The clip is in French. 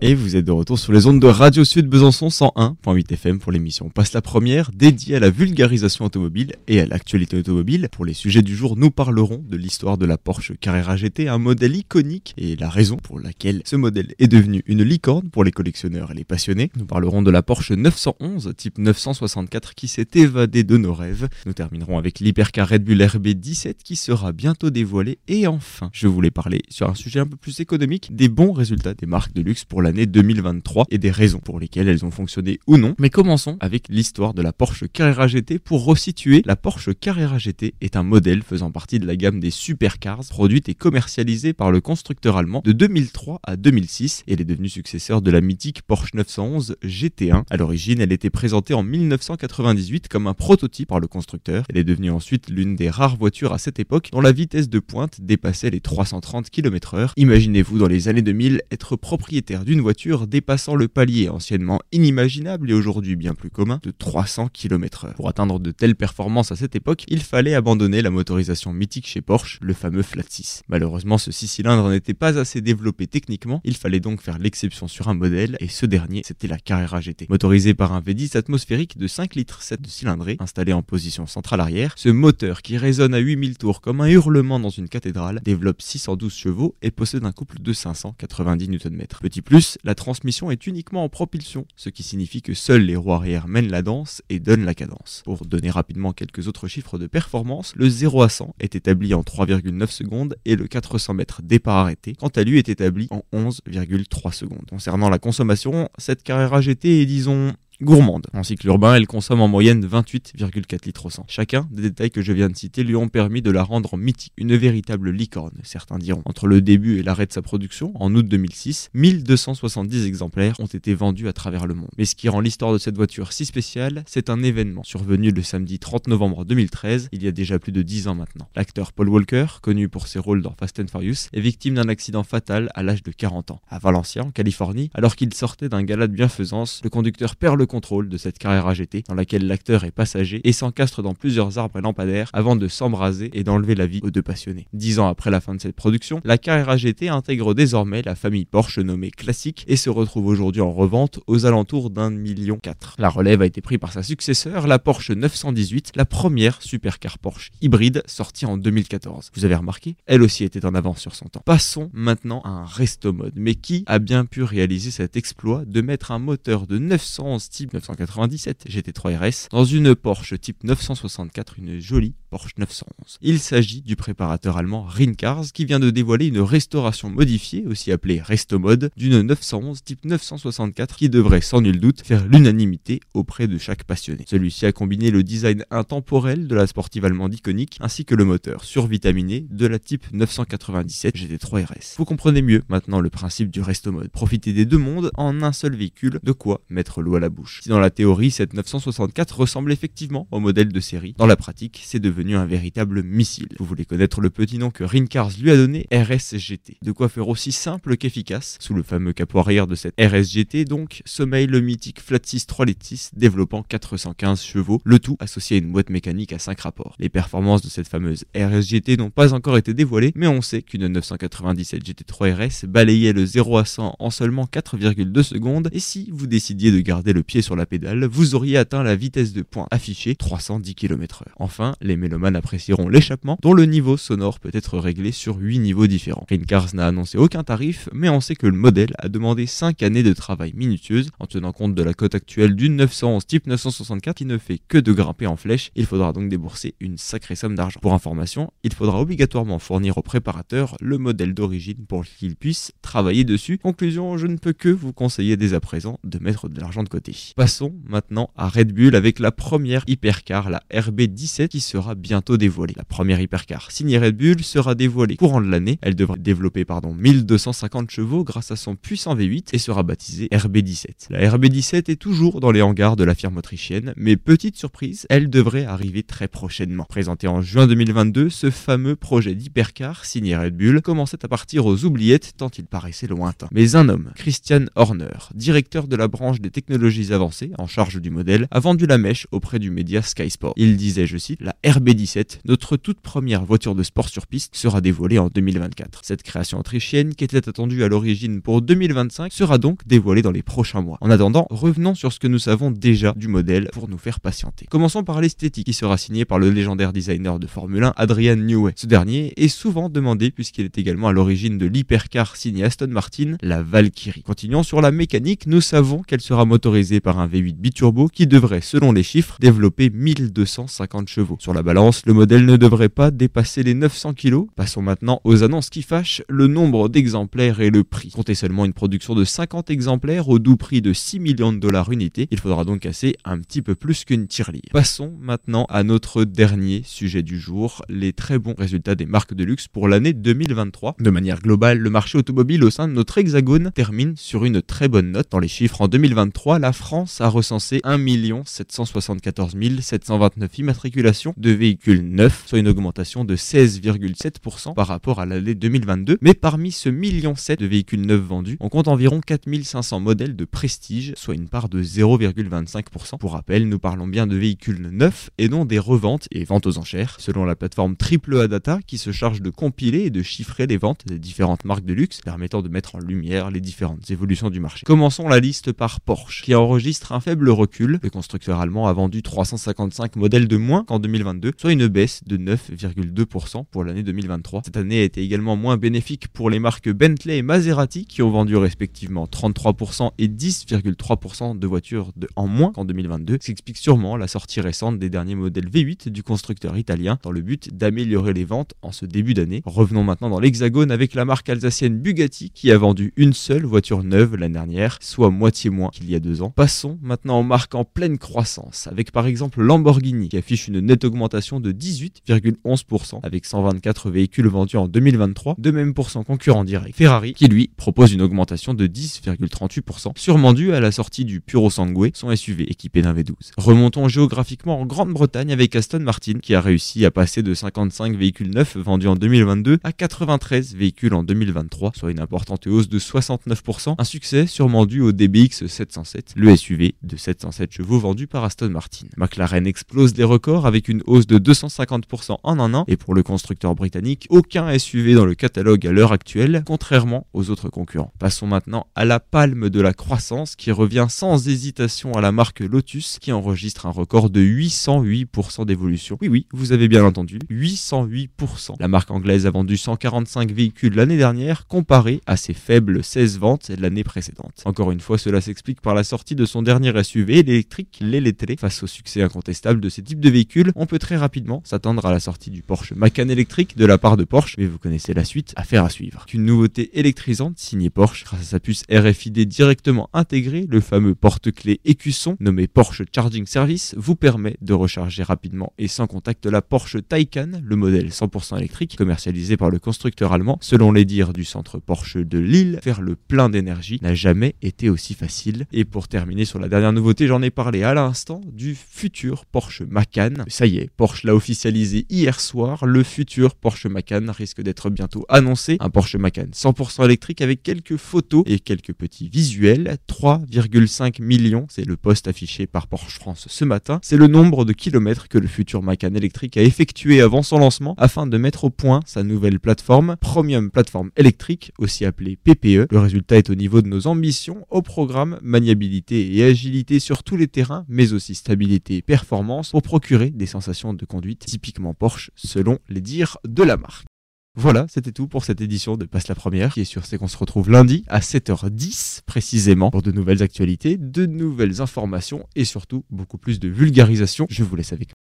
Et vous êtes de retour sur les ondes de Radio Sud Besançon 101.8 FM pour l'émission Passe la première, dédiée à la vulgarisation automobile et à l'actualité automobile. Pour les sujets du jour, nous parlerons de l'histoire de la Porsche Carrera GT, un modèle iconique et la raison pour laquelle ce modèle est devenu une licorne pour les collectionneurs et les passionnés. Nous parlerons de la Porsche 911 type 964 qui s'est évadée de nos rêves. Nous terminerons avec l'hypercar Red Bull RB17 qui sera bientôt dévoilé et enfin, je voulais parler sur un sujet un peu plus économique des bons résultats des marques de luxe pour l'année 2023 et des raisons pour lesquelles elles ont fonctionné ou non. Mais commençons avec l'histoire de la Porsche Carrera GT pour resituer. La Porsche Carrera GT est un modèle faisant partie de la gamme des supercars produite et commercialisée par le constructeur allemand de 2003 à 2006 et elle est devenue successeur de la mythique Porsche 911 GT1. À l'origine, elle était présentée en 1998 comme un prototype par le constructeur. Elle est devenue ensuite l'une des rares voitures à cette époque dont la vitesse de pointe dépassait les 330 km/h. Imaginez-vous dans les années 2000 être propriétaire d'une voiture dépassant le palier anciennement inimaginable et aujourd'hui bien plus commun de 300 km/h. Pour atteindre de telles performances à cette époque, il fallait abandonner la motorisation mythique chez Porsche, le fameux Flat 6. Malheureusement, ce 6 cylindres n'était pas assez développé techniquement, il fallait donc faire l'exception sur un modèle et ce dernier, c'était la Carrera GT. Motorisé par un V10 atmosphérique de 5 litres 7 de cylindrée, installé en position centrale arrière, ce moteur qui résonne à 8000 tours comme un hurlement dans une cathédrale développe 612 chevaux et possède un couple de 590 Nm. Petit plus, la transmission est uniquement en propulsion, ce qui signifie que seuls les roues arrière mènent la danse et donnent la cadence. Pour donner rapidement quelques autres chiffres de performance, le 0 à 100 est établi en 3,9 secondes et le 400 mètres départ arrêté, quant à lui, est établi en 11,3 secondes. Concernant la consommation, cette Carrera GT est disons Gourmande. En cycle urbain, elle consomme en moyenne 28,4 litres au 100. Chacun des détails que je viens de citer lui ont permis de la rendre mythique, une véritable licorne, certains diront. Entre le début et l'arrêt de sa production, en août 2006, 1270 exemplaires ont été vendus à travers le monde. Mais ce qui rend l'histoire de cette voiture si spéciale, c'est un événement survenu le samedi 30 novembre 2013, il y a déjà plus de 10 ans maintenant. L'acteur Paul Walker, connu pour ses rôles dans Fast and Furious, est victime d'un accident fatal à l'âge de 40 ans. À Valencia, en Californie, alors qu'il sortait d'un gala de bienfaisance, le conducteur perd le contrôle de cette carrière GT dans laquelle l'acteur est passager et s'encastre dans plusieurs arbres et lampadaires avant de s'embraser et d'enlever la vie aux deux passionnés. Dix ans après la fin de cette production, la carrière GT intègre désormais la famille Porsche nommée Classique et se retrouve aujourd'hui en revente aux alentours d'un million quatre. La relève a été prise par sa successeur, la Porsche 918, la première supercar Porsche hybride sortie en 2014. Vous avez remarqué Elle aussi était en avance sur son temps. Passons maintenant à un resto mode. Mais qui a bien pu réaliser cet exploit de mettre un moteur de 911 type 997 GT3 RS dans une Porsche type 964, une jolie Porsche 911. Il s'agit du préparateur allemand Rincars qui vient de dévoiler une restauration modifiée, aussi appelée Resto Mode, d'une 911 type 964 qui devrait sans nul doute faire l'unanimité auprès de chaque passionné. Celui-ci a combiné le design intemporel de la sportive allemande iconique ainsi que le moteur survitaminé de la type 997 GT3 RS. Vous comprenez mieux maintenant le principe du Resto Mode. Profiter des deux mondes en un seul véhicule, de quoi mettre l'eau à la bouche. Si dans la théorie cette 964 ressemble effectivement au modèle de série, dans la pratique c'est devenu un véritable missile. Vous voulez connaître le petit nom que Rincars lui a donné? RSGT. De quoi faire aussi simple qu'efficace. Sous le fameux capot arrière de cette RSGT donc sommeille le mythique Flat 6 3 litres 6 développant 415 chevaux, le tout associé à une boîte mécanique à 5 rapports. Les performances de cette fameuse RSGT n'ont pas encore été dévoilées, mais on sait qu'une 997 GT3 RS balayait le 0 à 100 en seulement 4,2 secondes et si vous décidiez de garder le pied sur la pédale, vous auriez atteint la vitesse de pointe affichée 310 km/h. Enfin, les mélomanes apprécieront l'échappement, dont le niveau sonore peut être réglé sur 8 niveaux différents. Rincars n'a annoncé aucun tarif, mais on sait que le modèle a demandé 5 années de travail minutieuse, en tenant compte de la cote actuelle d'une 911 type 964 qui ne fait que de grimper en flèche, il faudra donc débourser une sacrée somme d'argent. Pour information, il faudra obligatoirement fournir au préparateur le modèle d'origine pour qu'il puisse travailler dessus. Conclusion, je ne peux que vous conseiller dès à présent de mettre de l'argent de côté. Passons maintenant à Red Bull avec la première hypercar, la RB17, qui sera bientôt dévoilée. La première hypercar signée Red Bull sera dévoilée courant de l'année. Elle devrait développer pardon, 1250 chevaux grâce à son puissant V8 et sera baptisée RB17. La RB17 est toujours dans les hangars de la firme autrichienne, mais petite surprise, elle devrait arriver très prochainement. Présenté en juin 2022, ce fameux projet d'hypercar signé Red Bull commençait à partir aux oubliettes tant il paraissait lointain. Mais un homme, Christian Horner, directeur de la branche des technologies en charge du modèle, a vendu la mèche auprès du média Sky Sport. Il disait, je cite, la RB17, notre toute première voiture de sport sur piste, sera dévoilée en 2024. Cette création autrichienne, qui était attendue à l'origine pour 2025, sera donc dévoilée dans les prochains mois. En attendant, revenons sur ce que nous savons déjà du modèle pour nous faire patienter. Commençons par l'esthétique, qui sera signée par le légendaire designer de Formule 1, Adrian Newey. Ce dernier est souvent demandé puisqu'il est également à l'origine de l'hypercar signé Aston Martin, la Valkyrie. Continuons sur la mécanique, nous savons qu'elle sera motorisée par un V8 biturbo qui devrait, selon les chiffres, développer 1250 chevaux. Sur la balance, le modèle ne devrait pas dépasser les 900 kg. Passons maintenant aux annonces qui fâchent, le nombre d'exemplaires et le prix. Comptez seulement une production de 50 exemplaires au doux prix de 6 millions de dollars unité. Il faudra donc casser un petit peu plus qu'une tirelire. Passons maintenant à notre dernier sujet du jour, les très bons résultats des marques de luxe pour l'année 2023. De manière globale, le marché automobile au sein de notre hexagone termine sur une très bonne note. Dans les chiffres, en 2023, la France a recensé 1 774 729 immatriculations de véhicules neufs, soit une augmentation de 16,7% par rapport à l'année 2022. Mais parmi ce million 7 de véhicules neufs vendus, on compte environ 4500 modèles de prestige, soit une part de 0,25%. Pour rappel, nous parlons bien de véhicules neufs et non des reventes et ventes aux enchères. Selon la plateforme AAA Data, qui se charge de compiler et de chiffrer les ventes des différentes marques de luxe, permettant de mettre en lumière les différentes évolutions du marché. Commençons la liste par Porsche, qui enregistre un faible recul. Le constructeur allemand a vendu 355 modèles de moins qu'en 2022, soit une baisse de 9,2% pour l'année 2023. Cette année a été également moins bénéfique pour les marques Bentley et Maserati, qui ont vendu respectivement 33% et 10,3% de voitures de, en moins qu'en 2022, ce qui explique sûrement la sortie récente des derniers modèles V8 du constructeur italien dans le but d'améliorer les ventes en ce début d'année. Revenons maintenant dans l'hexagone avec la marque alsacienne Bugatti qui a vendu une seule voiture neuve l'année dernière, soit moitié moins qu'il y a deux ans. Passons maintenant aux marques en pleine croissance, avec par exemple Lamborghini qui affiche une nette augmentation de 18,11% avec 124 véhicules vendus en 2023, de même pour son concurrent direct Ferrari qui lui propose une augmentation de 10,38%, sûrement due à la sortie du Puro Sangue, son SUV équipé d'un V12. Remontons géographiquement en Grande-Bretagne avec Aston Martin qui a réussi à passer de 55 véhicules neufs vendus en 2022 à 93 véhicules en 2023, soit une importante hausse de 69%, un succès sûrement dû au DBX 707, le SUV de 707 chevaux vendu par Aston Martin. McLaren explose les records avec une hausse de 250% en un an et pour le constructeur britannique, aucun SUV dans le catalogue à l'heure actuelle, contrairement aux autres concurrents. Passons maintenant à la palme de la croissance qui revient sans hésitation à la marque Lotus qui enregistre un record de 808% d'évolution. Oui oui, vous avez bien entendu, 808%. La marque anglaise a vendu 145 véhicules l'année dernière comparé à ses faibles 16 ventes l'année précédente. Encore une fois, cela s'explique par la sortie de son dernier SUV électrique, l'électré. Face au succès incontestable de ces types de véhicules, on peut très rapidement s'attendre à la sortie du Porsche Macan électrique de la part de Porsche, mais vous connaissez la suite, affaire à suivre. Une nouveauté électrisante signée Porsche grâce à sa puce RFID directement intégrée, le fameux porte-clés écusson nommé Porsche Charging Service vous permet de recharger rapidement et sans contact la Porsche Taycan, le modèle 100% électrique commercialisé par le constructeur allemand. Selon les dires du centre Porsche de Lille, faire le plein d'énergie n'a jamais été aussi facile. Et pour terminer sur la dernière nouveauté, j'en ai parlé à l'instant du futur Porsche Macan. Ça y est, Porsche l'a officialisé hier soir, le futur Porsche Macan risque d'être bientôt annoncé. Un Porsche Macan 100% électrique avec quelques photos et quelques petits visuels. 3,5 millions, c'est le poste affiché par Porsche France ce matin. C'est le nombre de kilomètres que le futur Macan électrique a effectué avant son lancement afin de mettre au point sa nouvelle plateforme, Premium Plateforme électrique, aussi appelée PPE. Le résultat est au niveau de nos ambitions au programme maniabilité agilité sur tous les terrains, mais aussi stabilité et performance pour procurer des sensations de conduite typiquement Porsche selon les dires de la marque. Voilà, c'était tout pour cette édition de Passe la Première, qui est sur C'est qu'on se retrouve lundi à 7h10 précisément pour de nouvelles actualités, de nouvelles informations et surtout beaucoup plus de vulgarisation. Je vous laisse avec